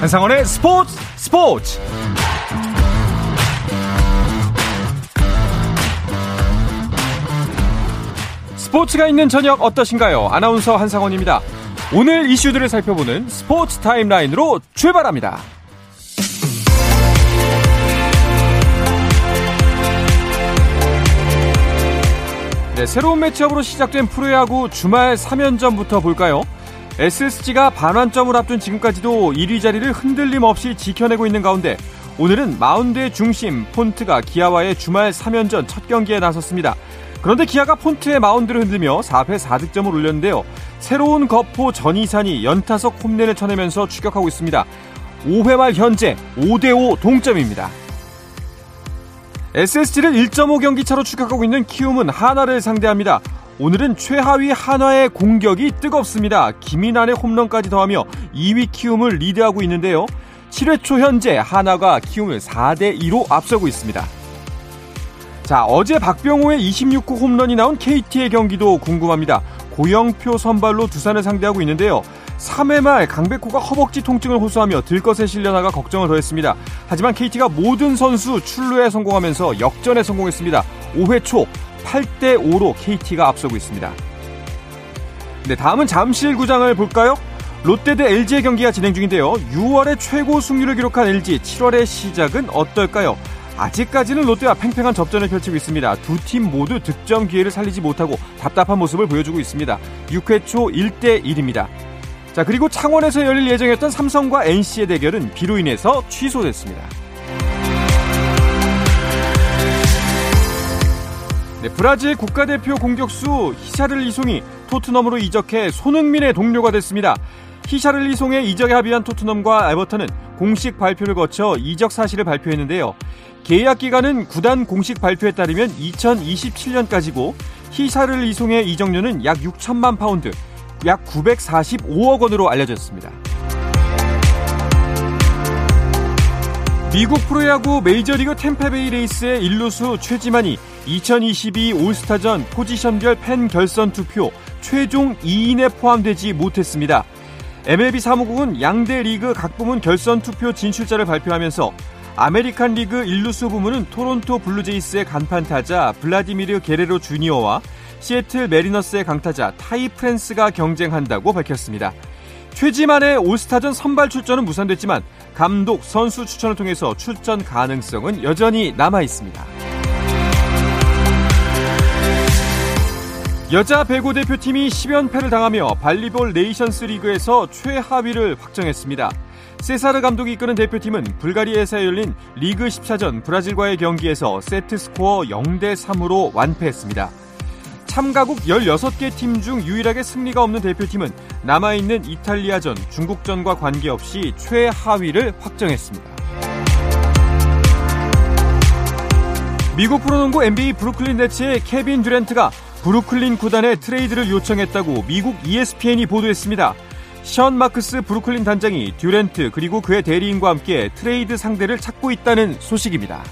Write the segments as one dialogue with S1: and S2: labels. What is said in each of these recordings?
S1: 한상원의 스포츠 스포츠 스포츠가 있는 저녁 어떠신가요? 아나운서 한상원입니다. 오늘 이슈들을 살펴보는 스포츠 타임라인으로 출발합니다. 네, 새로운 매치업으로 시작된 프로야구 주말 3연전부터 볼까요? SSG가 반환점을 앞둔 지금까지도 1위 자리를 흔들림 없이 지켜내고 있는 가운데 오늘은 마운드의 중심 폰트가 기아와의 주말 3연전 첫 경기에 나섰습니다. 그런데 기아가 폰트의 마운드를 흔들며 4패 4득점을 올렸는데요. 새로운 거포 전이산이 연타석 홈런을 쳐내면서 추격하고 있습니다. 5회 말 현재 5대5 동점입니다. SSG를 1.5 경기 차로 추격하고 있는 키움은 하나를 상대합니다. 오늘은 최하위 한화의 공격이 뜨겁습니다. 김인환의 홈런까지 더하며 2위 키움을 리드하고 있는데요. 7회 초 현재 한화가 키움을 4대 2로 앞서고 있습니다. 자, 어제 박병호의 26호 홈런이 나온 KT의 경기도 궁금합니다. 고영표 선발로 두산을 상대하고 있는데요. 3회 말 강백호가 허벅지 통증을 호소하며 들것에 실려나가 걱정을 더했습니다. 하지만 KT가 모든 선수 출루에 성공하면서 역전에 성공했습니다. 5회 초 8대 5로 KT가 앞서고 있습니다. 네, 다음은 잠실구장을 볼까요? 롯데 대 LG의 경기가 진행 중인데요. 6월에 최고 승률을 기록한 LG 7월의 시작은 어떨까요? 아직까지는 롯데와 팽팽한 접전을 펼치고 있습니다. 두 팀 모두 득점 기회를 살리지 못하고 답답한 모습을 보여주고 있습니다. 6회 초 1대 1입니다. 자, 그리고 창원에서 열릴 예정이었던 삼성과 NC의 대결은 비로 인해서 취소됐습니다. 네, 브라질 국가대표 공격수 히샬리송이 토트넘으로 이적해 손흥민의 동료가 됐습니다. 히샬리송의 이적에 합의한 토트넘과 에버턴은 공식 발표를 거쳐 이적 사실을 발표했는데요. 계약 기간은 구단 공식 발표에 따르면 2027년까지고 히샬리송의 이적료는 약 6천만 파운드, 약 945억 원으로 알려졌습니다. 미국 프로야구 메이저리그 탬파베이 레이스의 일루수 최지만이 2022 올스타전 포지션별 팬 결선 투표 최종 2인에 포함되지 못했습니다. MLB 사무국은 양대 리그 각 부문 결선 투표 진출자를 발표하면서 아메리칸 리그 일루수 부문은 토론토 블루제이스의 간판 타자 블라디미르 게레로 주니어와 시애틀 매리너스의 강타자 타이 프랜스가 경쟁한다고 밝혔습니다. 최지만의 올스타전 선발 출전은 무산됐지만 감독, 선수 추천을 통해서 출전 가능성은 여전히 남아 있습니다. 여자 배구 대표팀이 10연패를 당하며 발리볼 네이션스 리그에서 최하위를 확정했습니다. 세사르 감독이 이끄는 대표팀은 불가리아에서 열린 리그 14전 브라질과의 경기에서 세트 스코어 0대 3으로 완패했습니다. 참가국 16개 팀 중 유일하게 승리가 없는 대표팀은 남아있는 이탈리아전, 중국전과 관계없이 최하위를 확정했습니다. 미국 프로농구 NBA 브루클린 네츠의 케빈 듀렌트가 브루클린 구단에 트레이드를 요청했다고 미국 ESPN이 보도했습니다. 션 마크스 브루클린 단장이 듀렌트 그리고 그의 대리인과 함께 트레이드 상대를 찾고 있다는 소식입니다.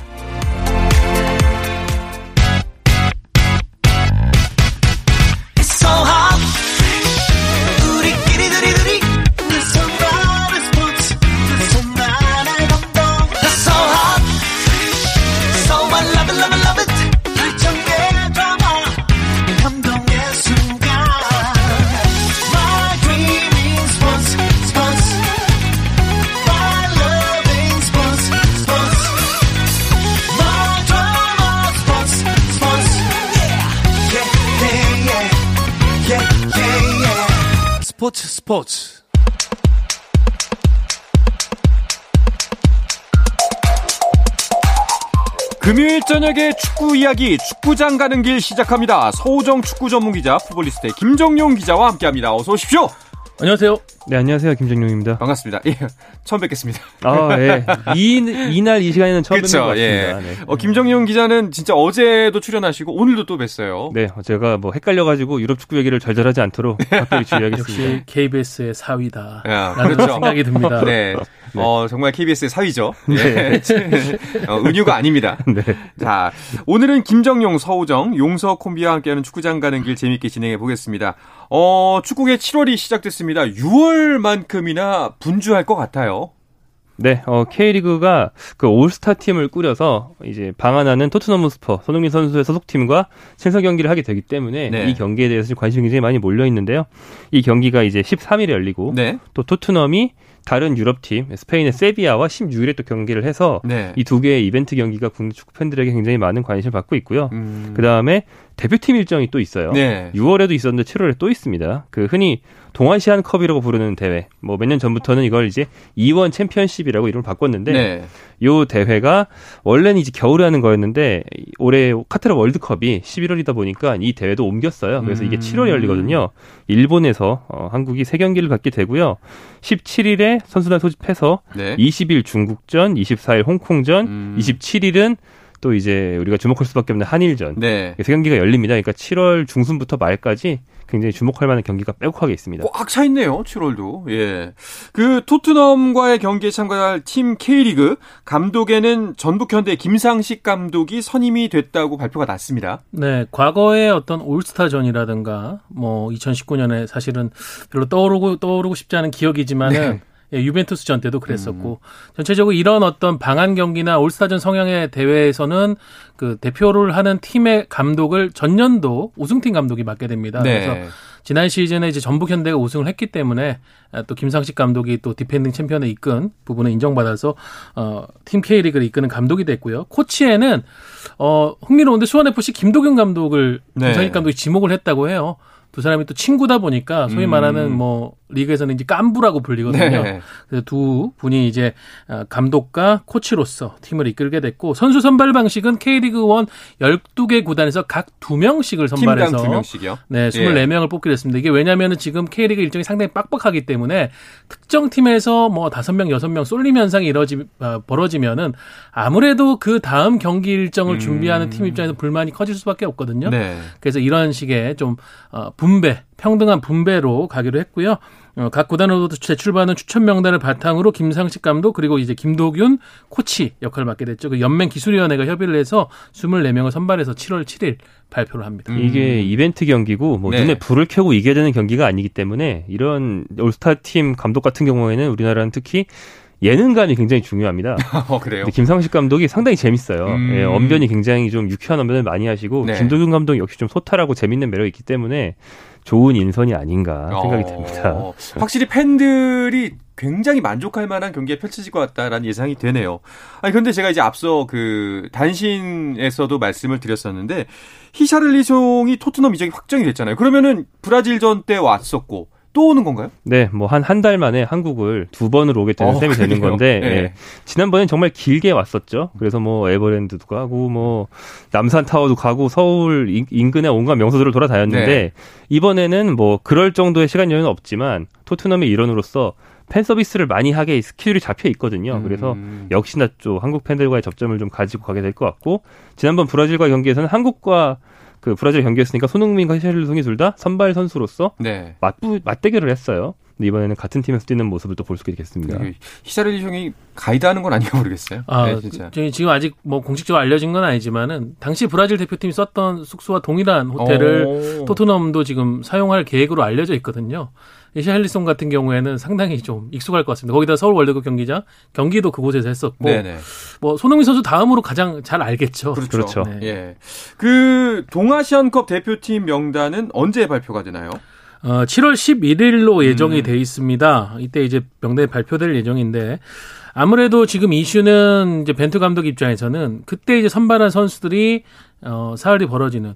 S2: 스포츠 스포츠
S1: 금요일 저녁에 축구 이야기 축구장 가는 길 시작합니다. 서우정 축구 전문 기자 풋볼리스트의 김정용 기자와 함께합니다. 어서 오십시오.
S2: 안녕하세요.
S3: 네, 안녕하세요. 김정용입니다.
S1: 반갑습니다. 예, 처음 뵙겠습니다.
S3: 아, 예. 이, 이날 이 시간에는 처음
S1: 그쵸,
S3: 뵙는 것
S1: 예.
S3: 같습니다. 네.
S1: 어, 김정용 기자는 진짜 어제도 출연하시고 오늘도 또 뵀어요.
S3: 네, 제가 뭐 헷갈려가지고 유럽 축구 얘기를 절절하지 않도록 각별히 주의하겠습니다.
S2: 역시 KBS의 사위다.
S1: 야,
S2: 라는
S1: 그렇죠.
S2: 생각이 듭니다.
S1: 네. 어, 정말 KBS의 사위죠. 네. 어, 은유가 아닙니다.
S3: 네.
S1: 자, 오늘은 김정용, 서우정, 용서 콤비와 함께하는 축구장 가는 길 재밌게 진행해 보겠습니다. 어, 축구의 7월이 시작됐습니다. 6월만큼이나 분주할 것 같아요.
S3: 네, 어, K리그가 그 올스타 팀을 꾸려서 이제 방한하는 토트넘 스퍼 손흥민 선수의 소속팀과 친선 경기를 하게 되기 때문에
S1: 네.
S3: 이 경기에 대해서 관심이 굉장히 많이 몰려 있는데요. 이 경기가 이제 13일에 열리고
S1: 네.
S3: 또 토트넘이 다른 유럽 팀 스페인의 세비야와 16일에 또 경기를 해서
S1: 네.
S3: 이 두 개의 이벤트 경기가 국내 축구 팬들에게 굉장히 많은 관심을 받고 있고요.
S1: 음.
S3: 그 다음에 대표팀 일정이 또 있어요.
S1: 네.
S3: 6월에도 있었는데 7월에 또 있습니다. 그 흔히 동아시안 컵이라고 부르는 대회. 뭐 몇 년 전부터는 이걸 이제 이원 챔피언십이라고 이름을 바꿨는데
S1: 네.
S3: 요 대회가 원래는 이제 겨울에 하는 거였는데 올해 카타르 월드컵이 11월이다 보니까 이 대회도 옮겼어요. 그래서 이게
S1: 음.
S3: 7월에 열리거든요. 일본에서 어, 한국이 세 경기를 갖게 되고요. 17일에 선수단 소집해서
S1: 네.
S3: 20일 중국전, 24일 홍콩전,
S1: 음.
S3: 27일은 또 이제 우리가 주목할 수밖에 없는 한일전.
S1: 네.
S3: 세 경기가 열립니다. 그러니까 7월 중순부터 말까지 굉장히 주목할 만한 경기가 빼곡하게 있습니다.
S1: 꽉 차 있네요. 7월도. 예. 그 토트넘과의 경기에 참가할 팀 K리그 감독에는 전북 현대 김상식 감독이 선임이 됐다고 발표가 났습니다.
S2: 네, 과거의 어떤 올스타전이라든가 뭐 2019년에 사실은 별로 떠오르고 떠오르고 싶지 않은 기억이지만은
S1: 네.
S2: 예, 유벤투스 전 때도 그랬었고
S1: 음.
S2: 전체적으로 이런 어떤 방한 경기나 올스타전 성향의 대회에서는 그 대표를 하는 팀의 감독을 전년도 우승팀 감독이 맡게 됩니다. 그래서
S1: 네.
S2: 지난 시즌에 이제 전북 현대가 우승을 했기 때문에 아, 또 김상식 감독이 또 디펜딩 챔피언에 이끈 부분을 인정받아서 어팀 K리그를 이끄는 감독이 됐고요. 코치에는 어 흥미로운데 수원 FC 김도균 감독을
S1: 네.
S2: 김상식 감독이 지목을 했다고 해요. 두 사람이 또 친구다 보니까 소위
S1: 음.
S2: 말하는 뭐 리그에서는 이제 깐부라고 불리거든요.
S1: 네.
S2: 그래서 두 분이 이제 아, 감독과 코치로서 팀을 이끌게 됐고 선수 선발 방식은 K리그 1 12개 구단에서 각 2명씩을
S1: 팀당
S2: 선발해서
S1: 두 명씩이요.
S2: 네, 24명을 뽑기로 했습니다. 이게 왜냐면은 지금 K리그 일정이 상당히 빡빡하기 때문에 특정 팀에서 뭐 5명, 6명 쏠림 현상이 이뤄지, 아, 벌어지면은 아무래도 그 다음 경기 일정을
S1: 음.
S2: 준비하는 팀 입장에서 불만이 커질 수밖에 없거든요.
S1: 네.
S2: 그래서 이런 식의 좀 어, 분배, 평등한 분배로 가기로 했고요. 어, 각 구단으로도 제출받은 추천 명단을 바탕으로 김상식 감독 그리고 이제 김도균 코치 역할을 맡게 됐죠. 그 연맹 기술위원회가 협의를 해서 24명을 선발해서 7월 7일 발표를 합니다.
S1: 음.
S3: 이게 이벤트 경기고 뭐
S1: 네.
S3: 눈에 불을 켜고 이겨야 되는 경기가 아니기 때문에 이런 올스타 팀 감독 같은 경우에는 우리나라는 특히 예능감이 굉장히 중요합니다.
S1: 어, 그래요.
S3: 김상식 감독이 상당히 재밌어요.
S1: 음.
S3: 예, 언변이 굉장히 좀 유쾌한 언변을 많이 하시고
S1: 네.
S3: 김도균 감독 역시 좀 소탈하고 재밌는 매력이 있기 때문에 좋은 인선이 아닌가 생각이
S1: 어,
S3: 됩니다.
S1: 확실히 팬들이 굉장히 만족할 만한 경기에 펼쳐질 것 같다라는 예상이 되네요. 아니 근데 제가 이제 앞서 그 단신에서도 말씀을 드렸었는데 히샤를리송이 토트넘 이적이 확정이 됐잖아요. 그러면은 브라질전 때 왔었고 또 오는 건가요?
S3: 네, 뭐 한 한 달 만에 한국을 두 번으로 오게 되는
S1: 어,
S3: 셈이 되는
S1: 그래요?
S3: 건데
S1: 네.
S3: 예. 지난번엔 정말 길게 왔었죠. 그래서 뭐 에버랜드도 가고 뭐 남산 타워도 가고 서울 인- 인근의 온갖 명소들을 돌아다녔는데
S1: 네.
S3: 이번에는 뭐 그럴 정도의 시간 여유는 없지만 토트넘의 일원으로서 팬 서비스를 많이 하게 스케줄이 잡혀 있거든요. 그래서
S1: 음.
S3: 역시나 좀 한국 팬들과의 접점을 좀 가지고 가게 될 것 같고 지난번 브라질과 경기에서는 한국과 그 브라질 경기였으니까 손흥민과 히샬리송이 둘 다 선발 선수로서
S1: 네.
S3: 맞부, 맞대결을 했어요. 근데 이번에는 같은 팀에서 뛰는 모습을 또 볼 수 있겠습니다.
S1: 그 히샤를리송이 가이드하는 건 아닌가 모르겠어요.
S2: 아,
S1: 네, 진짜.
S2: 그, 지금 아직 뭐 공식적으로 알려진 건 아니지만은 당시 브라질 대표팀이 썼던 숙소와 동일한 호텔을
S1: 오.
S2: 토트넘도 지금 사용할 계획으로 알려져 있거든요. 이샤헬리송 같은 경우에는 상당히 좀 익숙할 것 같습니다. 거기다 서울 월드컵 경기장 경기도 그곳에서 했었고
S1: 네네.
S2: 뭐 손흥민 선수 다음으로 가장 잘 알겠죠.
S1: 그렇죠.
S3: 그렇죠.
S2: 네.
S1: 예. 그 동아시안컵 대표팀 명단은 언제 발표가 되나요?
S2: 어, 7월 11일로 예정이
S1: 음.
S2: 돼 있습니다. 이때 이제 명단이 발표될 예정인데 아무래도 지금 이슈는 이제 벤투 감독 입장에서는 그때 이제 선발한 선수들이 어, 사흘이 벌어지는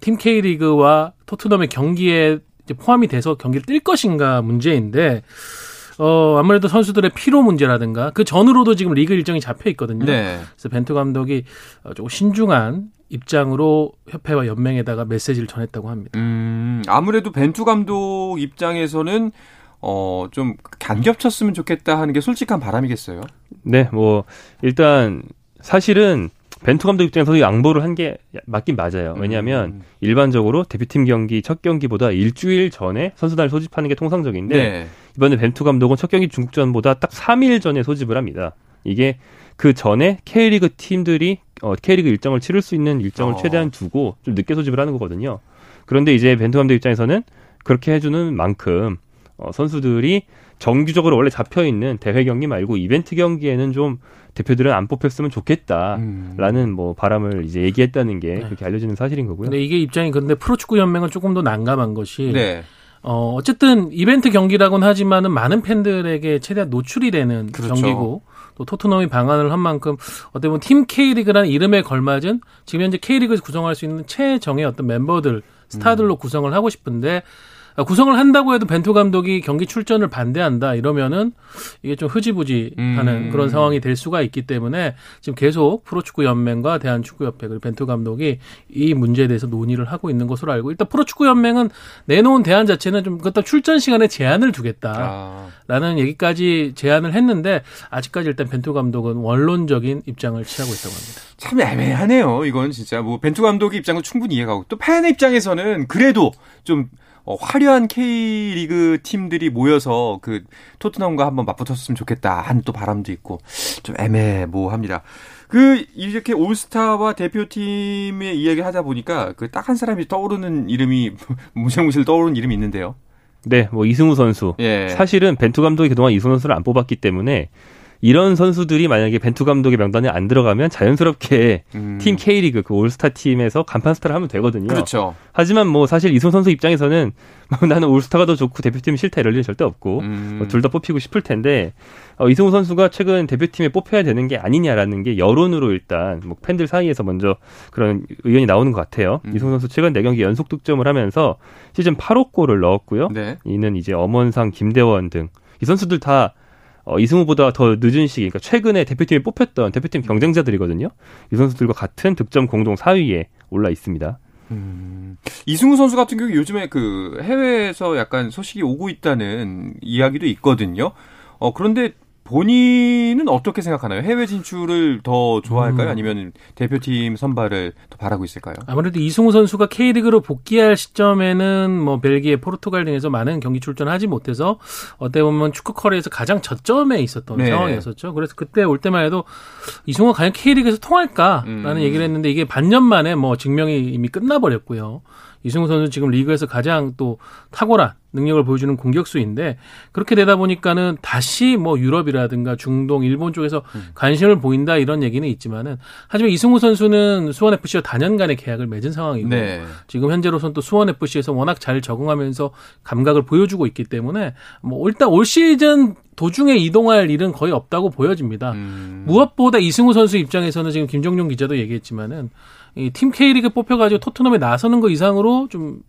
S2: 팀 K리그와 토트넘의 경기에 이제 포함이 돼서 경기를 뛸 것인가 문제인데 어, 아무래도 선수들의 피로 문제라든가 그 전으로도 지금 리그 일정이 잡혀 있거든요.
S1: 네.
S2: 그래서 벤투 감독이 어, 조금 신중한 입장으로 협회와 연맹에다가 메시지를 전했다고 합니다.
S1: 음, 아무래도 벤투 감독 입장에서는 어, 좀 안 겹쳤으면 좋겠다 하는 게 솔직한 바람이겠어요.
S3: 네, 뭐 일단 사실은 벤투 감독 입장에서 양보를 한 게 맞긴 맞아요. 왜냐하면
S1: 음.
S3: 일반적으로 대표팀 경기 첫 경기보다 일주일 전에 선수단을 소집하는 게 통상적인데
S1: 네.
S3: 이번에 벤투 감독은 첫 경기 중국전보다 딱 3일 전에 소집을 합니다. 이게 그 전에 K리그 팀들이 어, K리그 일정을 치를 수 있는 일정을
S1: 어.
S3: 최대한 두고 좀 늦게 소집을 하는 거거든요. 그런데 이제 벤투 감독 입장에서는 그렇게 해주는 만큼 어, 선수들이 정규적으로 원래 잡혀 있는 대회 경기 말고 이벤트 경기에는 좀 대표들은 안 뽑혔으면 좋겠다라는
S1: 음.
S3: 뭐 바람을 이제 얘기했다는 게
S2: 네.
S3: 그렇게 알려지는 사실인 거고요.
S2: 근데 이게 입장이 그런데 프로축구 연맹은 조금 더 난감한 것이
S1: 네.
S2: 어, 어쨌든 이벤트 경기라고는 하지만은 많은 팬들에게 최대한 노출이 되는
S1: 그렇죠.
S2: 경기고 또 토트넘이 방안을 한 만큼 어떻게 보면 팀 K리그라는 이름에 걸맞은 지금 현재 K리그에서 구성할 수 있는 최정의 어떤 멤버들 스타들로 구성을 하고 싶은데 아, 구성을 한다고 해도 벤투 감독이 경기 출전을 반대한다 이러면은 이게 좀 흐지부지하는
S1: 음.
S2: 그런 상황이 될 수가 있기 때문에 지금 계속 프로축구 연맹과 대한축구협회 그리고 벤투 감독이 이 문제에 대해서 논의를 하고 있는 것으로 알고 일단 프로축구 연맹은 내놓은 대안 자체는 좀 그렇다 출전 시간에 제한을 두겠다라는
S1: 아.
S2: 얘기까지 제안을 했는데 아직까지 일단 벤투 감독은 원론적인 입장을 취하고 있다고 합니다.
S1: 참 애매하네요. 이건 진짜 뭐 벤투 감독의 입장도 충분히 이해가고 또 팬의 입장에서는 그래도 좀 어, 화려한 K리그 팀들이 모여서 그 토트넘과 한번 맞붙었으면 좋겠다 하는 또 바람도 있고 좀 애매모호합니다. 그 이렇게 올스타와 대표팀의 이야기 하다 보니까 그 딱 한 사람이 떠오르는 이름이 무실무실 떠오르는 이름이 있는데요.
S3: 네, 뭐 이승우 선수.
S1: 예.
S3: 사실은 벤투 감독이 그동안 이승우 선수를 안 뽑았기 때문에 이런 선수들이 만약에 벤투 감독의 명단에 안 들어가면 자연스럽게
S1: 음.
S3: 팀 K리그 그 올스타 팀에서 간판 스타를 하면 되거든요.
S1: 그렇죠.
S3: 하지만 뭐 사실 이승우 선수 입장에서는 뭐 나는 올스타가 더 좋고 대표팀이 싫다 이럴 일은 절대 없고
S1: 음.
S3: 뭐 둘다 뽑히고 싶을 텐데 어, 이승우 선수가 최근 대표팀에 뽑혀야 되는 게 아니냐라는 게 여론으로 일단 뭐 팬들 사이에서 먼저 그런 의견이 나오는 것 같아요.
S1: 음.
S3: 이승우 선수 최근 4경기 연속 득점을 하면서 시즌 8호 골을 넣었고요.
S1: 네.
S3: 이는 이제 엄원상, 김대원 등 이 선수들 다 어, 이승우보다 더 늦은 시기, 그러니까 최근에 대표팀에 뽑혔던 대표팀 경쟁자들이거든요. 이 선수들과 같은 득점 공동 4위에 올라 있습니다.
S1: 음, 이승우 선수 같은 경우 요즘에 그 해외에서 약간 소식이 오고 있다는 이야기도 있거든요. 어, 그런데 본인은 어떻게 생각하나요? 해외 진출을 더 좋아할까요?
S2: 음.
S1: 아니면 대표팀 선발을 더 바라고 있을까요?
S2: 아무래도 이승우 선수가 K리그로 복귀할 시점에는 뭐 벨기에, 포르투갈 등에서 많은 경기 출전하지 못해서 어떻게 보면 축구 커리에서 가장 저점에 있었던
S1: 네.
S2: 상황이었었죠. 그래서 그때 올 때만 해도 이승우가 과연 K리그에서 통할까라는
S1: 음.
S2: 얘기를 했는데 이게 반년 만에 뭐 증명이 이미 끝나버렸고요. 이승우 선수 지금 리그에서 가장 또 탁월한 능력을 보여주는 공격수인데 그렇게 되다 보니까는 다시 뭐 유럽이라든가 중동, 일본 쪽에서 관심을 보인다 이런 얘기는 있지만은 하지만 이승우 선수는 수원 FC와 단연간의 계약을 맺은 상황이고
S1: 네.
S2: 지금 현재로선 또 수원 FC에서 워낙 잘 적응하면서 감각을 보여주고 있기 때문에 뭐 일단 올 시즌 도중에 이동할 일은 거의 없다고 보여집니다.
S1: 음,
S2: 무엇보다 이승우 선수 입장에서는 지금 김종용 기자도 얘기했지만은 이팀 K리그 뽑혀가지고 토트넘에 나서는 거 이상으로 좀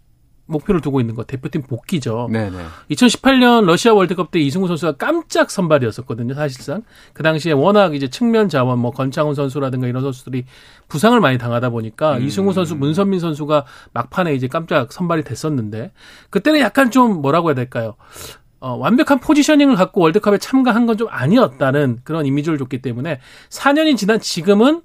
S2: 목표를 두고 있는 거 대표팀 복귀죠.
S1: 네네.
S2: 2018년 러시아 월드컵 때 이승우 선수가 깜짝 선발이었었거든요, 사실상. 그 당시에 워낙 이제 측면 자원, 뭐 건창훈 선수라든가 이런 선수들이 부상을 많이 당하다 보니까
S1: 음.
S2: 이승우 선수, 문선민 선수가 막판에 이제 깜짝 선발이 됐었는데 그때는 약간 좀 뭐라고 해야 될까요? 어, 완벽한 포지셔닝을 갖고 월드컵에 참가한 건 좀 아니었다는 그런 이미지를 줬기 때문에 4년이 지난 지금은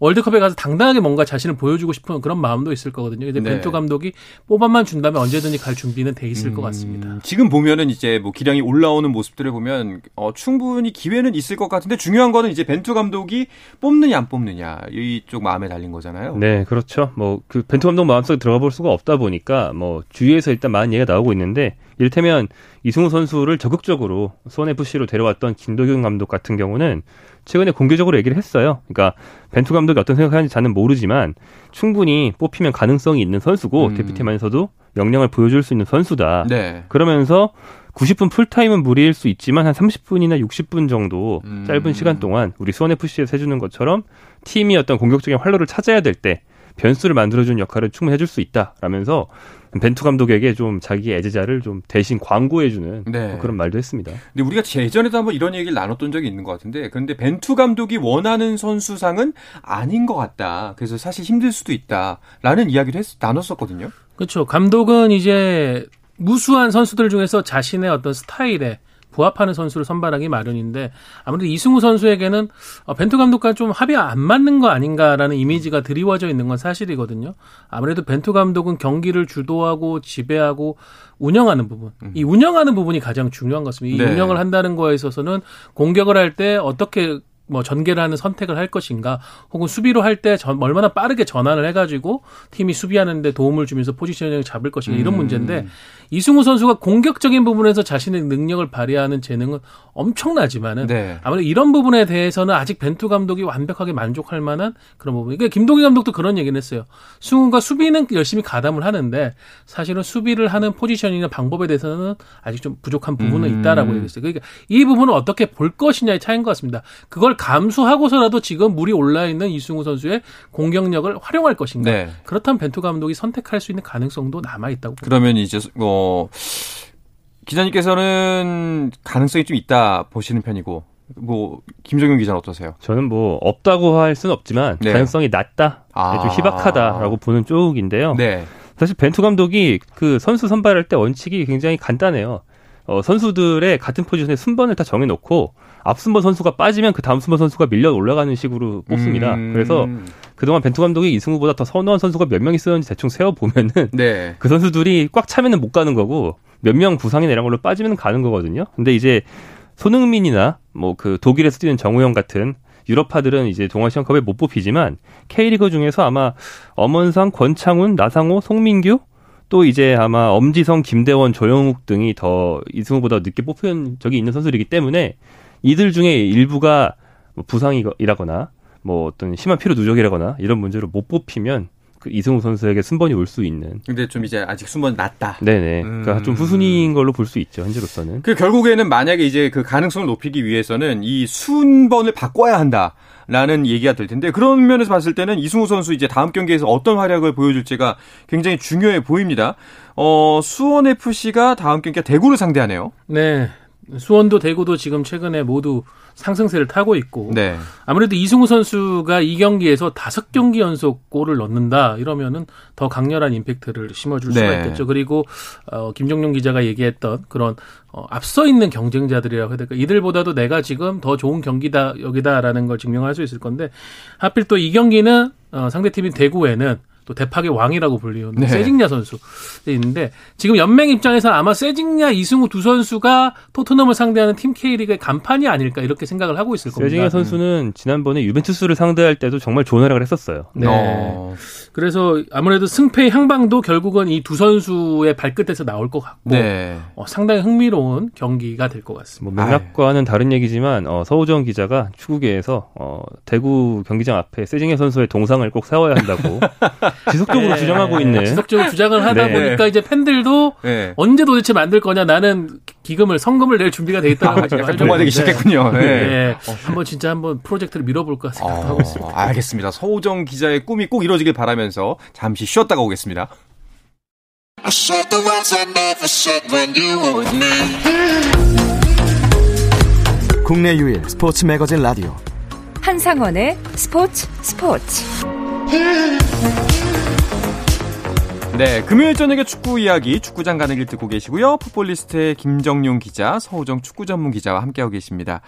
S2: 월드컵에 가서 당당하게 뭔가 자신을 보여주고 싶은 그런 마음도 있을 거거든요. 근데
S1: 네.
S2: 벤투 감독이 뽑아만 준다면 언제든지 갈 준비는 돼 있을 것
S1: 음,
S2: 같습니다.
S1: 지금 보면은 이제 뭐 기량이 올라오는 모습들을 보면 어, 충분히 기회는 있을 것 같은데 중요한 거는 이제 벤투 감독이 뽑느냐 안 뽑느냐 이쪽 마음에 달린 거잖아요.
S3: 네, 그렇죠. 뭐 그 벤투 감독 마음속에 들어가 볼 수가 없다 보니까 뭐 주위에서 일단 많은 얘기가 나오고 있는데 이를테면 이승우 선수를 적극적으로 수원 FC로 데려왔던 김도경 감독 같은 경우는 최근에 공개적으로 얘기를 했어요. 그러니까 벤투 감독이 어떤 생각하는지 저는 모르지만 충분히 뽑히면 가능성이 있는 선수고
S1: 음.
S3: 대표팀 안에서도 역량을 보여줄 수 있는 선수다.
S1: 네.
S3: 그러면서 90분 풀타임은 무리일 수 있지만 한 30분이나 60분 정도
S1: 음.
S3: 짧은 시간 동안 우리 수원 FC에서 해주는 것처럼 팀이 어떤 공격적인 활로를 찾아야 될 때 변수를 만들어주는 역할을 충분히 해줄 수 있다라면서 벤투 감독에게 좀 자기 애제자를 좀 대신 광고해주는
S1: 네.
S3: 뭐 그런 말도 했습니다.
S1: 근데 우리가 예전에도 한번 이런 얘기를 나눴던 적이 있는 것 같은데, 그런데 벤투 감독이 원하는 선수상은 아닌 것 같다. 그래서 사실 힘들 수도 있다라는 이야기를 했, 나눴었거든요.
S2: 그렇죠. 감독은 이제 무수한 선수들 중에서 자신의 어떤 스타일에 부합하는 선수를 선발하기 마련인데 아무래도 이승우 선수에게는 어, 벤투 감독과 좀 합이 안 맞는 거 아닌가라는 이미지가 드리워져 있는 건 사실이거든요. 아무래도 벤투 감독은 경기를 주도하고 지배하고 운영하는 부분, 이 운영하는 부분이 가장 중요한 것 같습니다. 이
S1: 네.
S2: 운영을 한다는 거에 있어서는 공격을 할 때 어떻게 뭐 전개를 하는 선택을 할 것인가 혹은 수비로 할 때 얼마나 빠르게 전환을 해가지고 팀이 수비하는데 도움을 주면서 포지셔닝을 잡을 것인가 이런 음. 문제인데 이승우 선수가 공격적인 부분에서 자신의 능력을 발휘하는 재능은 엄청나지만은 네. 아무래도 이런 부분에 대해서는 아직 벤투 감독이 완벽하게 만족할 만한 그런 부분. 그러니까 김동희 감독도 그런 얘기는 했어요. 승우가 수비는 열심히 가담을 하는데 사실은 수비를 하는 포지션이나 방법에 대해서는 아직 좀 부족한 부분은 음. 있다라고 얘기했어요. 그러니까 이 부분을 어떻게 볼 것이냐의 차이인 것 같습니다. 그걸 감수하고서라도 지금 물이 올라 있는 이승우 선수의 공격력을 활용할 것인가. 네. 그렇다면 벤투 감독이 선택할 수 있는 가능성도 남아 있다고.
S1: 그러면 이제 뭐 기자님께서는 가능성이 좀 있다 보시는 편이고 뭐 김정윤 기자는 어떠세요?
S3: 저는 뭐 없다고 할 수는 없지만 네. 가능성이 낮다, 아. 좀 희박하다라고 보는 쪽인데요. 네. 사실 벤투 감독이 그 선수 선발할 때 원칙이 굉장히 간단해요. 어, 선수들의 같은 포지션에 순번을 다 정해놓고 앞순번 선수가 빠지면 그 다음 순번 선수가 밀려 올라가는 식으로 뽑습니다. 음. 그래서 그동안 벤투 감독이 이승우보다 더 선호한 선수가 몇 명 있었는지 대충 세어 보면은 네. 그 선수들이 꽉 차면은 못 가는 거고 몇 명 부상이나 이런 걸로 빠지면 가는 거거든요. 근데 이제 손흥민이나 뭐 그 독일에서 뛰는 정우영 같은 유럽파들은 이제 동아시안컵에 못 뽑히지만 K리그 중에서 아마 엄원상, 권창훈, 나상호, 송민규 또 이제 아마 엄지성, 김대원, 조영욱 등이 더 이승우보다 늦게 뽑힌 적이 있는 선수들이기 때문에 이들 중에 일부가 뭐 부상이라거나 뭐 어떤 심한 피로 누적이라거나 이런 문제로 못 뽑히면 그 이승우 선수에게 순번이 올 수 있는.
S1: 근데 좀 이제 아직 순번 낮다.
S3: 네네. 음. 그러니까 좀 후순위인 걸로 볼 수 있죠 현재로서는.
S1: 그 결국에는 만약에 이제 그 가능성을 높이기 위해서는 이 순번을 바꿔야 한다. 라는 얘기가 될 텐데 그런 면에서 봤을 때는 이승우 선수 이제 다음 경기에서 어떤 활약을 보여줄지가 굉장히 중요해 보입니다. 어, 수원 FC가 다음 경기가 대구를 상대하네요.
S2: 네. 수원도 대구도 지금 최근에 모두 상승세를 타고 있고 네. 아무래도 이승우 선수가 이 경기에서 다섯 경기 연속 골을 넣는다 이러면은 더 강렬한 임팩트를 심어줄 수가 네. 있겠죠. 그리고 어, 김정용 기자가 얘기했던 그런 어, 앞서 있는 경쟁자들이라고 해야 될까 이들보다도 내가 지금 더 좋은 경기다 여기다라는 걸 증명할 수 있을 건데 하필 또 이 경기는 어, 상대팀인 대구에는 또 대팍의 왕이라고 불리는 네. 세징야 선수 있는데 지금 연맹 입장에서 아마 세징야 이승우 두 선수가 토트넘을 상대하는 팀 K리그의 간판이 아닐까 이렇게 생각을 하고 있을 겁니다.
S3: 세징야 선수는 지난번에 유벤투스를 상대할 때도 정말 좋은 활약을 했었어요.
S2: 네. 어. 그래서 아무래도 승패의 향방도 결국은 이 두 선수의 발끝에서 나올 것 같고 네. 어, 상당히 흥미로운 경기가 될 것 같습니다.
S3: 뭐 맥락과는 다른 얘기지만 어, 서우정 기자가 축구계에서 어, 대구 경기장 앞에 세징야 선수의 동상을 꼭 세워야 한다고 지속적으로 네. 주장하고 있는.
S2: 지속적으로 주장을 하다 네. 보니까 이제 팬들도 네. 언제 도대체 만들 거냐 나는 기금을 성금을 낼 준비가 돼 있다고
S1: 지금 활동화되기 시작했군요. 네. 네.
S2: 어, 한번 진짜 한번 프로젝트를 밀어볼까 생각도 어, 하고 있습니다.
S1: 알겠습니다. 서우정 기자의 꿈이 꼭 이루어지길 바라면서 잠시 쉬었다가 오겠습니다.
S4: 국내 유일 스포츠 매거진 라디오 한상원의 스포츠 스포츠
S1: 네, 금요일 저녁에 축구 이야기 축구장 가는 길 듣고 계시고요. 풋볼리스트의 김정용 기자, 서우정 축구 전문 기자와 함께하고 계십니다.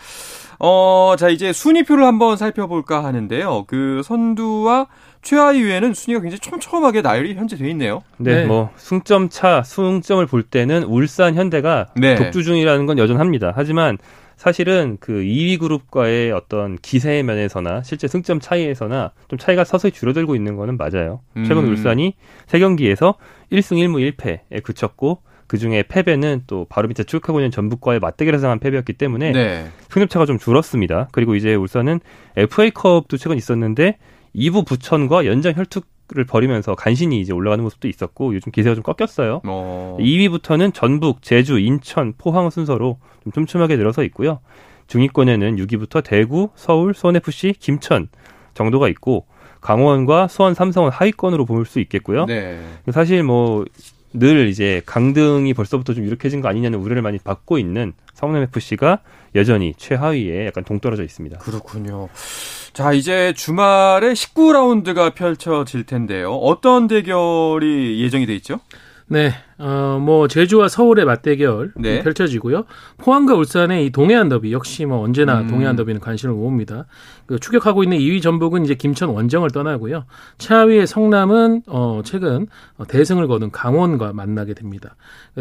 S1: 어, 자 이제 순위표를 한번 살펴볼까 하는데요. 그 선두와 최하위 위에는 순위가 굉장히 촘촘하게 나열이 현재 돼 있네요.
S3: 네, 네. 뭐 승점 차, 승점을 볼 때는 울산 현대가 네. 독주 중이라는 건 여전합니다. 하지만 사실은 그 2위 그룹과의 어떤 기세 면에서나 실제 승점 차이에서나 좀 차이가 서서히 줄어들고 있는 거는 맞아요. 최근 음. 울산이 3경기에서 1승 1무 1패에 그쳤고 그 중에 패배는 또 바로 밑에 추격하고 있는 전북과의 맞대결에서 한 패배였기 때문에 네. 승점차가 좀 줄었습니다. 그리고 이제 울산은 FA컵도 최근 있었는데 2부 부천과 연장 혈투 를 벌이면서 간신히 이제 올라가는 모습도 있었고 요즘 기세가 좀 꺾였어요. 어. 2위부터는 전북, 제주, 인천, 포항 순서로 좀 촘촘하게 늘어서 있고요. 중위권에는 6위부터 대구, 서울, 수원FC, 김천 정도가 있고 강원과 수원, 삼성은 하위권으로 볼 수 있겠고요. 네. 사실 뭐 늘 이제 강등이 벌써부터 좀 유력해진 거 아니냐는 우려를 많이 받고 있는 성남 FC가 여전히 최하위에 약간 동떨어져 있습니다.
S1: 그렇군요. 자, 이제 주말에 19라운드가 펼쳐질 텐데요. 어떤 대결이 예정이 돼 있죠?
S2: 네, 어, 뭐, 제주와 서울의 맞대결
S1: 네.
S2: 펼쳐지고요. 포항과 울산의 이 동해안 더비, 역시 뭐 언제나
S1: 음.
S2: 동해안 더비는 관심을 모읍니다. 그 추격하고 있는 2위 전북은 이제 김천 원정을 떠나고요. 최하위의 성남은, 어, 최근 어, 대승을 거둔 강원과 만나게 됩니다.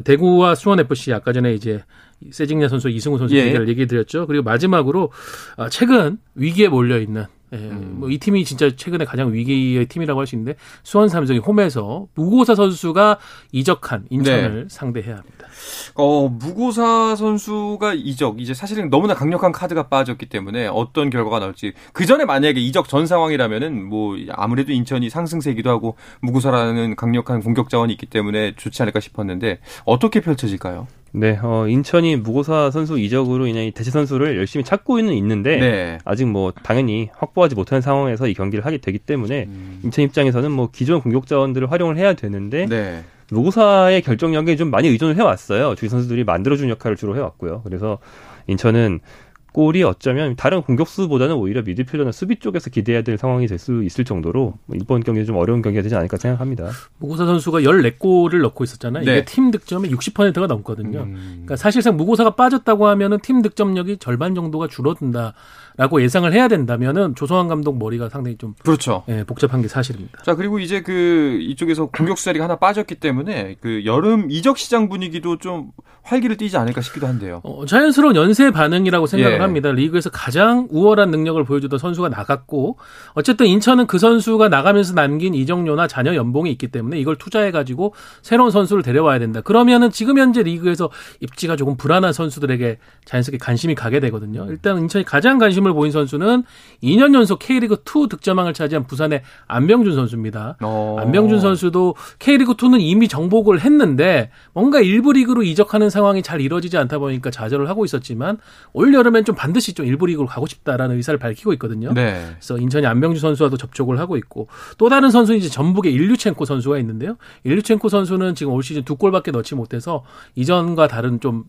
S2: 대구와 수원FC 아까 전에 이제 세징야 선수, 이승우 선수
S1: 예.
S2: 대결 얘기 드렸죠. 그리고 마지막으로, 아, 최근 위기에 몰려 있는 예,
S1: 음.
S2: 뭐이 팀이 진짜 최근에 가장 위기의 팀이라고 할 수 있는데 수원 삼성이 홈에서 무고사 선수가 이적한 인천을 상대해야 합니다.
S1: 어, 무고사 선수가 이적, 이제 사실은 너무나 강력한 카드가 빠졌기 때문에 어떤 결과가 나올지. 그 전에 만약에 이적 전 상황이라면은 뭐 아무래도 인천이 상승세기도 하고 무고사라는 강력한 공격 자원이 있기 때문에 좋지 않을까 싶었는데 어떻게 펼쳐질까요?
S3: 네, 어, 인천이 무고사 선수 이적으로 이 대체 선수를 열심히 찾고는 있는데
S1: 네.
S3: 아직 뭐 당연히 확보하지 못한 상황에서 이 경기를 하게 되기 때문에 인천 입장에서는 뭐 기존 공격 자원들을 활용을 해야 되는데
S1: 네.
S3: 무고사의 결정력에 좀 많이 의존을 해왔어요. 주위 선수들이 만들어준 역할을 주로 해왔고요. 그래서 인천은 골이 어쩌면 다른 공격수보다는 오히려 미드필더나 수비 쪽에서 기대해야 될 상황이 될 수 있을 정도로 뭐 이번 경기 좀 어려운 경기가 되지 않을까 생각합니다.
S2: 무고사 선수가 14골을 넣고 있었잖아요.
S1: 네.
S2: 이게 팀 득점의 60%가 넘거든요.
S1: 음.
S2: 그러니까 사실상 무고사가 빠졌다고 하면은 팀 득점력이 절반 정도가 줄어든다 라고 예상을 해야 된다면은 조성환 감독 머리가 상당히 좀
S1: 그렇죠.
S2: 예, 복잡한 게 사실입니다.
S1: 자, 그리고 이제 그 이쪽에서 공격수 자리가 하나 빠졌기 때문에 그 여름 이적 시장 분위기도 좀 활기를 띠지 않을까 싶기도 한데요.
S2: 어, 자연스러운 연쇄 반응이라고 생각을
S1: 예.
S2: 합니다. 리그에서 가장 우월한 능력을 보여주던 선수가 나갔고 어쨌든 인천은 그 선수가 나가면서 남긴 이적료나 자녀 연봉이 있기 때문에 이걸 투자해 가지고 새로운 선수를 데려와야 된다. 그러면은 지금 현재 리그에서 입지가 조금 불안한 선수들에게 자연스럽게 관심이 가게 되거든요. 일단 인천이 가장 관심을 보인 선수는 2년 연속 K리그 2 득점왕을 차지한 부산의 안병준 선수입니다.
S1: 어.
S2: 안병준 선수도 K리그 2는 이미 정복을 했는데 뭔가 일부 리그로 이적하는 상황이 잘 이루어지지 않다 보니까 좌절을 하고 있었지만 올 여름엔 좀 반드시 좀 일부 리그로 가고 싶다라는 의사를 밝히고 있거든요.
S1: 네.
S2: 그래서 인천이 안병준 선수와도 접촉을 하고 있고 또 다른 선수 이제 전북의 일류첸코 선수가 있는데요. 일류첸코 선수는 지금 올 시즌 두 골밖에 넣지 못해서 이전과 다른 좀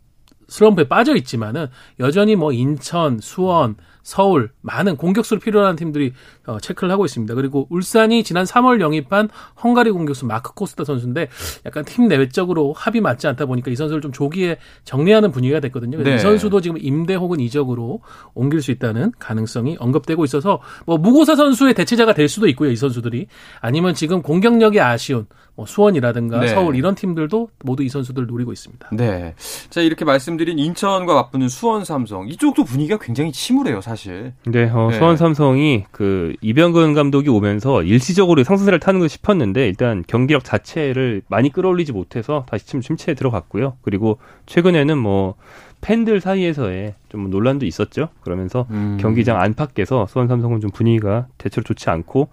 S2: 슬럼프에 빠져 있지만은 여전히 뭐 인천, 수원, 서울 많은 공격수를 필요로 하는 팀들이 어, 체크를 하고 있습니다. 그리고 울산이 지난 3월 영입한 헝가리 공격수 마크 코스타 선수인데 약간 팀 내외적으로 합이 맞지 않다 보니까 이 선수를 좀 조기에 정리하는 분위기가 됐거든요. 그래서
S1: 네.
S2: 이 선수도 지금 임대 혹은 이적으로 옮길 수 있다는 가능성이 언급되고 있어서 뭐 무고사 선수의 대체자가 될 수도 있고요. 이 선수들이 아니면 지금 공격력이 아쉬운 뭐 수원이라든가
S1: 네.
S2: 서울 이런 팀들도 모두 이 선수들 노리고 있습니다.
S1: 네. 자, 이렇게 말씀드린 인천과 맞붙는 수원 삼성. 이쪽도 분위기가 굉장히 침울해요, 사실.
S3: 네, 어,
S1: 네.
S3: 수원 삼성이 그 이병근 감독이 오면서 일시적으로 상승세를 타는 것 싶었는데 일단 경기력 자체를 많이 끌어올리지 못해서 다시 침 침체에 들어갔고요. 그리고 최근에는 뭐 팬들 사이에서의 좀 논란도 있었죠. 그러면서
S1: 음.
S3: 경기장 안팎에서 수원 삼성은 좀 분위기가 대체로 좋지 않고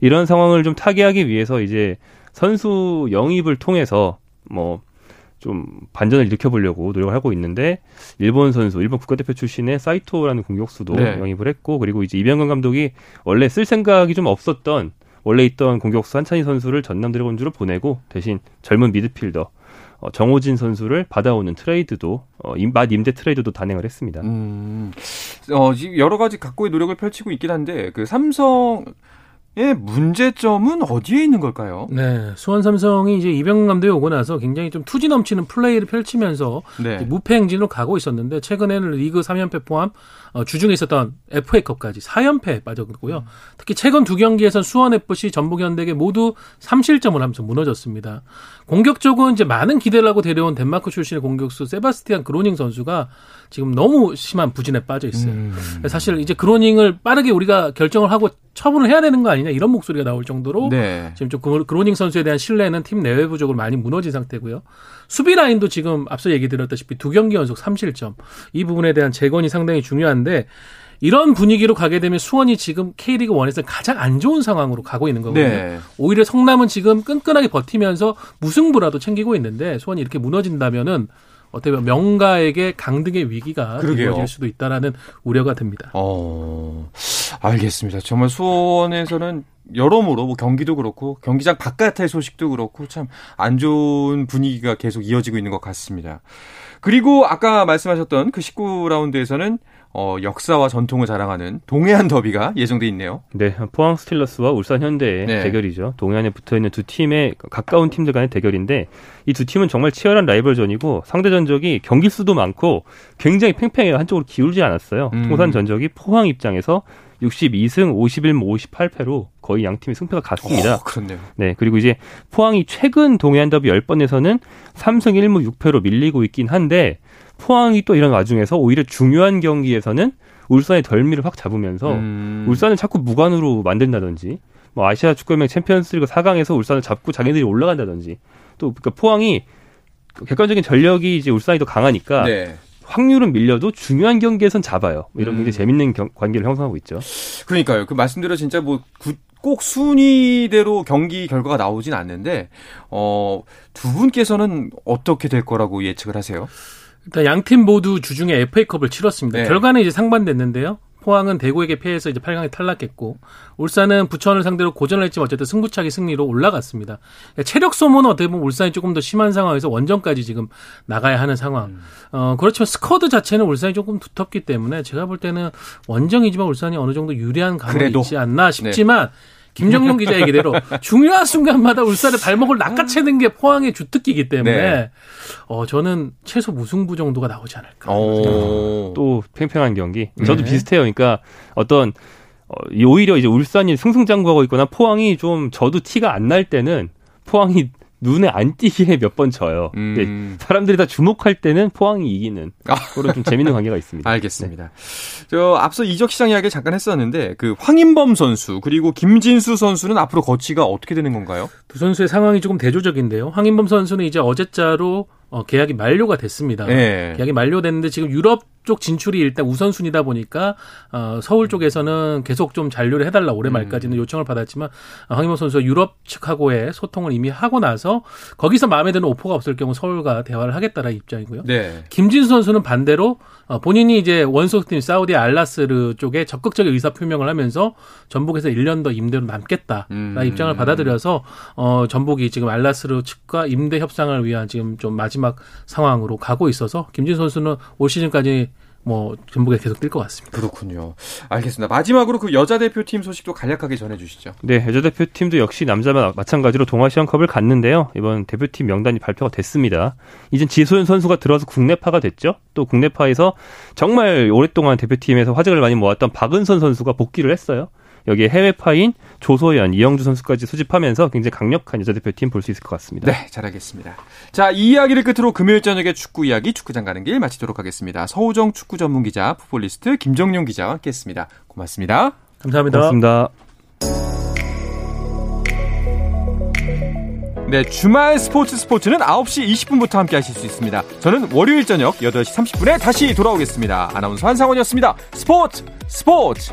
S3: 이런 상황을 좀 타개하기 위해서 이제 선수 영입을 통해서 뭐 좀 반전을 일으켜보려고 노력을 하고 있는데 일본 선수, 일본 국가대표 출신의 사이토라는 공격수도
S1: 네.
S3: 영입을 했고 그리고 이제 이병근 감독이 원래 쓸 생각이 좀 없었던 원래 있던 공격수 한석희 선수를 전남 드래곤즈로 보내고 대신 젊은 미드필더 어, 정호진 선수를 받아오는 트레이드도 어, 임- 맛 임대 트레이드도 단행을 했습니다.
S1: 음. 어, 여러 가지 각고의 노력을 펼치고 있긴 한데 그 삼성 의 문제점은 어디에 있는 걸까요?
S2: 네, 수원 삼성이 이제 이병근 감독이 오고 나서 굉장히 좀 투지 넘치는 플레이를 펼치면서
S1: 네.
S2: 무패 행진으로 가고 있었는데 최근에는 리그 3연패 포함 어, 주중에 있었던 FA컵까지 4연패에 빠졌고요. 특히 최근 두 경기에선 수원 FC, 전북 현대에 모두 3실점을 하면서 무너졌습니다. 공격적으로 이제 많은 기대를 하고 데려온 덴마크 출신의 공격수 세바스티안 그로닝 선수가 지금 너무 심한 부진에 빠져 있어요.
S1: 음.
S2: 사실 이제 그로닝을 빠르게 우리가 결정을 하고 처분을 해야 되는 거 아니냐 이런 목소리가 나올 정도로
S1: 네.
S2: 지금 좀 그- 그로닝 선수에 대한 신뢰는 팀 내외부 적으로 많이 무너진 상태고요. 수비 라인도 지금 앞서 얘기 드렸다시피 두 경기 연속 3실점. 이 부분에 대한 재건이 상당히 중요한데 이런 분위기로 가게 되면 수원이 지금 K리그 1에서 가장 안 좋은 상황으로 가고 있는 거거든요.
S1: 네.
S2: 오히려 성남은 지금 끈끈하게 버티면서 무승부라도 챙기고 있는데 수원이 이렇게 무너진다면은 어떻게 보면 명가에게 강등의 위기가. 이루어질 수도 있다라는 우려가 듭니다.
S1: 어, 알겠습니다. 정말 수원에서는 여러모로 뭐 경기도 그렇고 경기장 바깥의 소식도 그렇고 참 안 좋은 분위기가 계속 이어지고 있는 것 같습니다. 그리고 아까 말씀하셨던 그 19라운드에서는 어, 역사와 전통을 자랑하는 동해안 더비가 예정돼 있네요.
S3: 네, 포항 스틸러스와 울산 현대의 네. 대결이죠. 동해안에 붙어 있는 두 팀의 가까운 팀들 간의 대결인데 이 두 팀은 정말 치열한 라이벌전이고 상대 전적이 경기 수도 많고 굉장히 팽팽해요. 한쪽으로 기울지 않았어요. 음. 통산 전적이 포항 입장에서 62승 51무 58패로 거의 양 팀의 승패가 같습니다. 오,
S1: 그렇네요.
S3: 네, 그리고 이제 포항이 최근 동해안 더비 10번에서는 3승 1무 6패로 밀리고 있긴 한데 포항이 또 이런 와중에서 오히려 중요한 경기에서는 울산의 덜미를 확 잡으면서 음. 울산을 자꾸 무관으로 만든다든지 뭐 아시아 축구연맹 챔피언스리그 4강에서 울산을 잡고 자기들이 올라간다든지 또 그러니까 포항이 객관적인 전력이 이제 울산이 더 강하니까 네. 확률은 밀려도 중요한 경기에선 잡아요. 뭐 이런 음. 굉장히 재밌는 경, 관계를 형성하고 있죠.
S1: 그러니까요. 그 말씀대로 진짜 뭐 구, 꼭 순위대로 경기 결과가 나오진 않는데 어, 두 분께서는 어떻게 될 거라고 예측을 하세요?
S2: 일단 양 팀 모두 주중에 FA컵을 치렀습니다. 네. 결과는 이제 상반됐는데요. 포항은 대구에게 패해서 이제 8강에 탈락했고 울산은 부천을 상대로 고전을 했지만 어쨌든 승부차기 승리로 올라갔습니다. 체력 소모는 어떻게 보면 울산이 조금 더 심한 상황에서 원정까지 지금 나가야 하는 상황. 음. 어 그렇지만 스쿼드 자체는 울산이 조금 두텁기 때문에 제가 볼 때는 원정이지만 울산이 어느 정도 유리한 감이 있지 않나 싶지만 네. 김정용 기자 얘기대로 중요한 순간마다 울산의 발목을 낚아채는 게 포항의 주특기이기 때문에 네. 어 저는 최소 무승부 정도가 나오지 않을까.
S3: 어. 또 팽팽한 경기. 저도 네. 비슷해요. 그러니까 어떤 어, 오히려 이제 울산이 승승장구하고 있거나 포항이 좀 저도 티가 안 날 때는 포항이 눈에 안 띄게 몇 번 져요. 음. 사람들이 다 주목할 때는 포항이 이기는 아. 그런 좀 재밌는 관계가 있습니다.
S1: 알겠습니다. 네. 저 앞서 이적 시장 이야기 잠깐 했었는데 그 황인범 선수 그리고 김진수 선수는 앞으로 거치가 어떻게 되는 건가요?
S2: 두 선수의 상황이 조금 대조적인데요. 황인범 선수는 이제 어제자로 어, 계약이 만료가 됐습니다. 네. 계약이 만료됐는데 지금 유럽 쪽 진출이 일단 우선순위다 보니까 어, 서울 쪽에서는 계속 좀 잔류를 해달라 올해 음. 말까지는 요청을 받았지만 어, 황희모 선수가 유럽 측하고의 소통을 이미 하고 나서 거기서 마음에 드는 오퍼가 없을 경우 서울과 대화를 하겠다라는 입장이고요. 네. 김진수 선수는 반대로 어, 본인이 이제 원소팀 사우디 알라스르 쪽에 적극적인 의사 표명을 하면서 전북에서 1년 더 임대로 남겠다라는 음. 입장을 받아들여서 어, 전북이 지금 알라스르 측과 임대 협상을 위한 지금 좀 마지막 상황으로 가고 있어서 김진수 선수는 올 시즌까지 뭐 전북에 계속 뛸 것 같습니다.
S1: 그렇군요. 알겠습니다. 마지막으로 그 여자 대표팀 소식도 간략하게 전해주시죠.
S3: 네, 여자 대표팀도 역시 남자와 마찬가지로 동아시안컵을 갔는데요. 이번 대표팀 명단이 발표가 됐습니다. 이젠 지소연 선수가 들어서 국내파가 됐죠. 또 국내파에서 정말 오랫동안 대표팀에서 화제를 많이 모았던 박은선 선수가 복귀를 했어요. 여기에 해외 파인 조소연, 이영주 선수까지 수집하면서 굉장히 강력한 여자 대표팀 볼 수 있을 것 같습니다.
S1: 네, 잘하겠습니다. 자, 이 이야기를 끝으로 금요일 저녁에 축구 이야기 축구장 가는 길 마치도록 하겠습니다. 서우정 축구 전문 기자, 풋볼리스트 김정용 기자와 함께했습니다. 고맙습니다.
S2: 감사합니다.
S3: 고맙습니다.
S1: 네, 주말 스포츠 스포츠는 9시 20분부터 함께 하실 수 있습니다. 저는 월요일 저녁 8시 30분에 다시 돌아오겠습니다. 아나운서 한상원이었습니다. 스포츠 스포츠!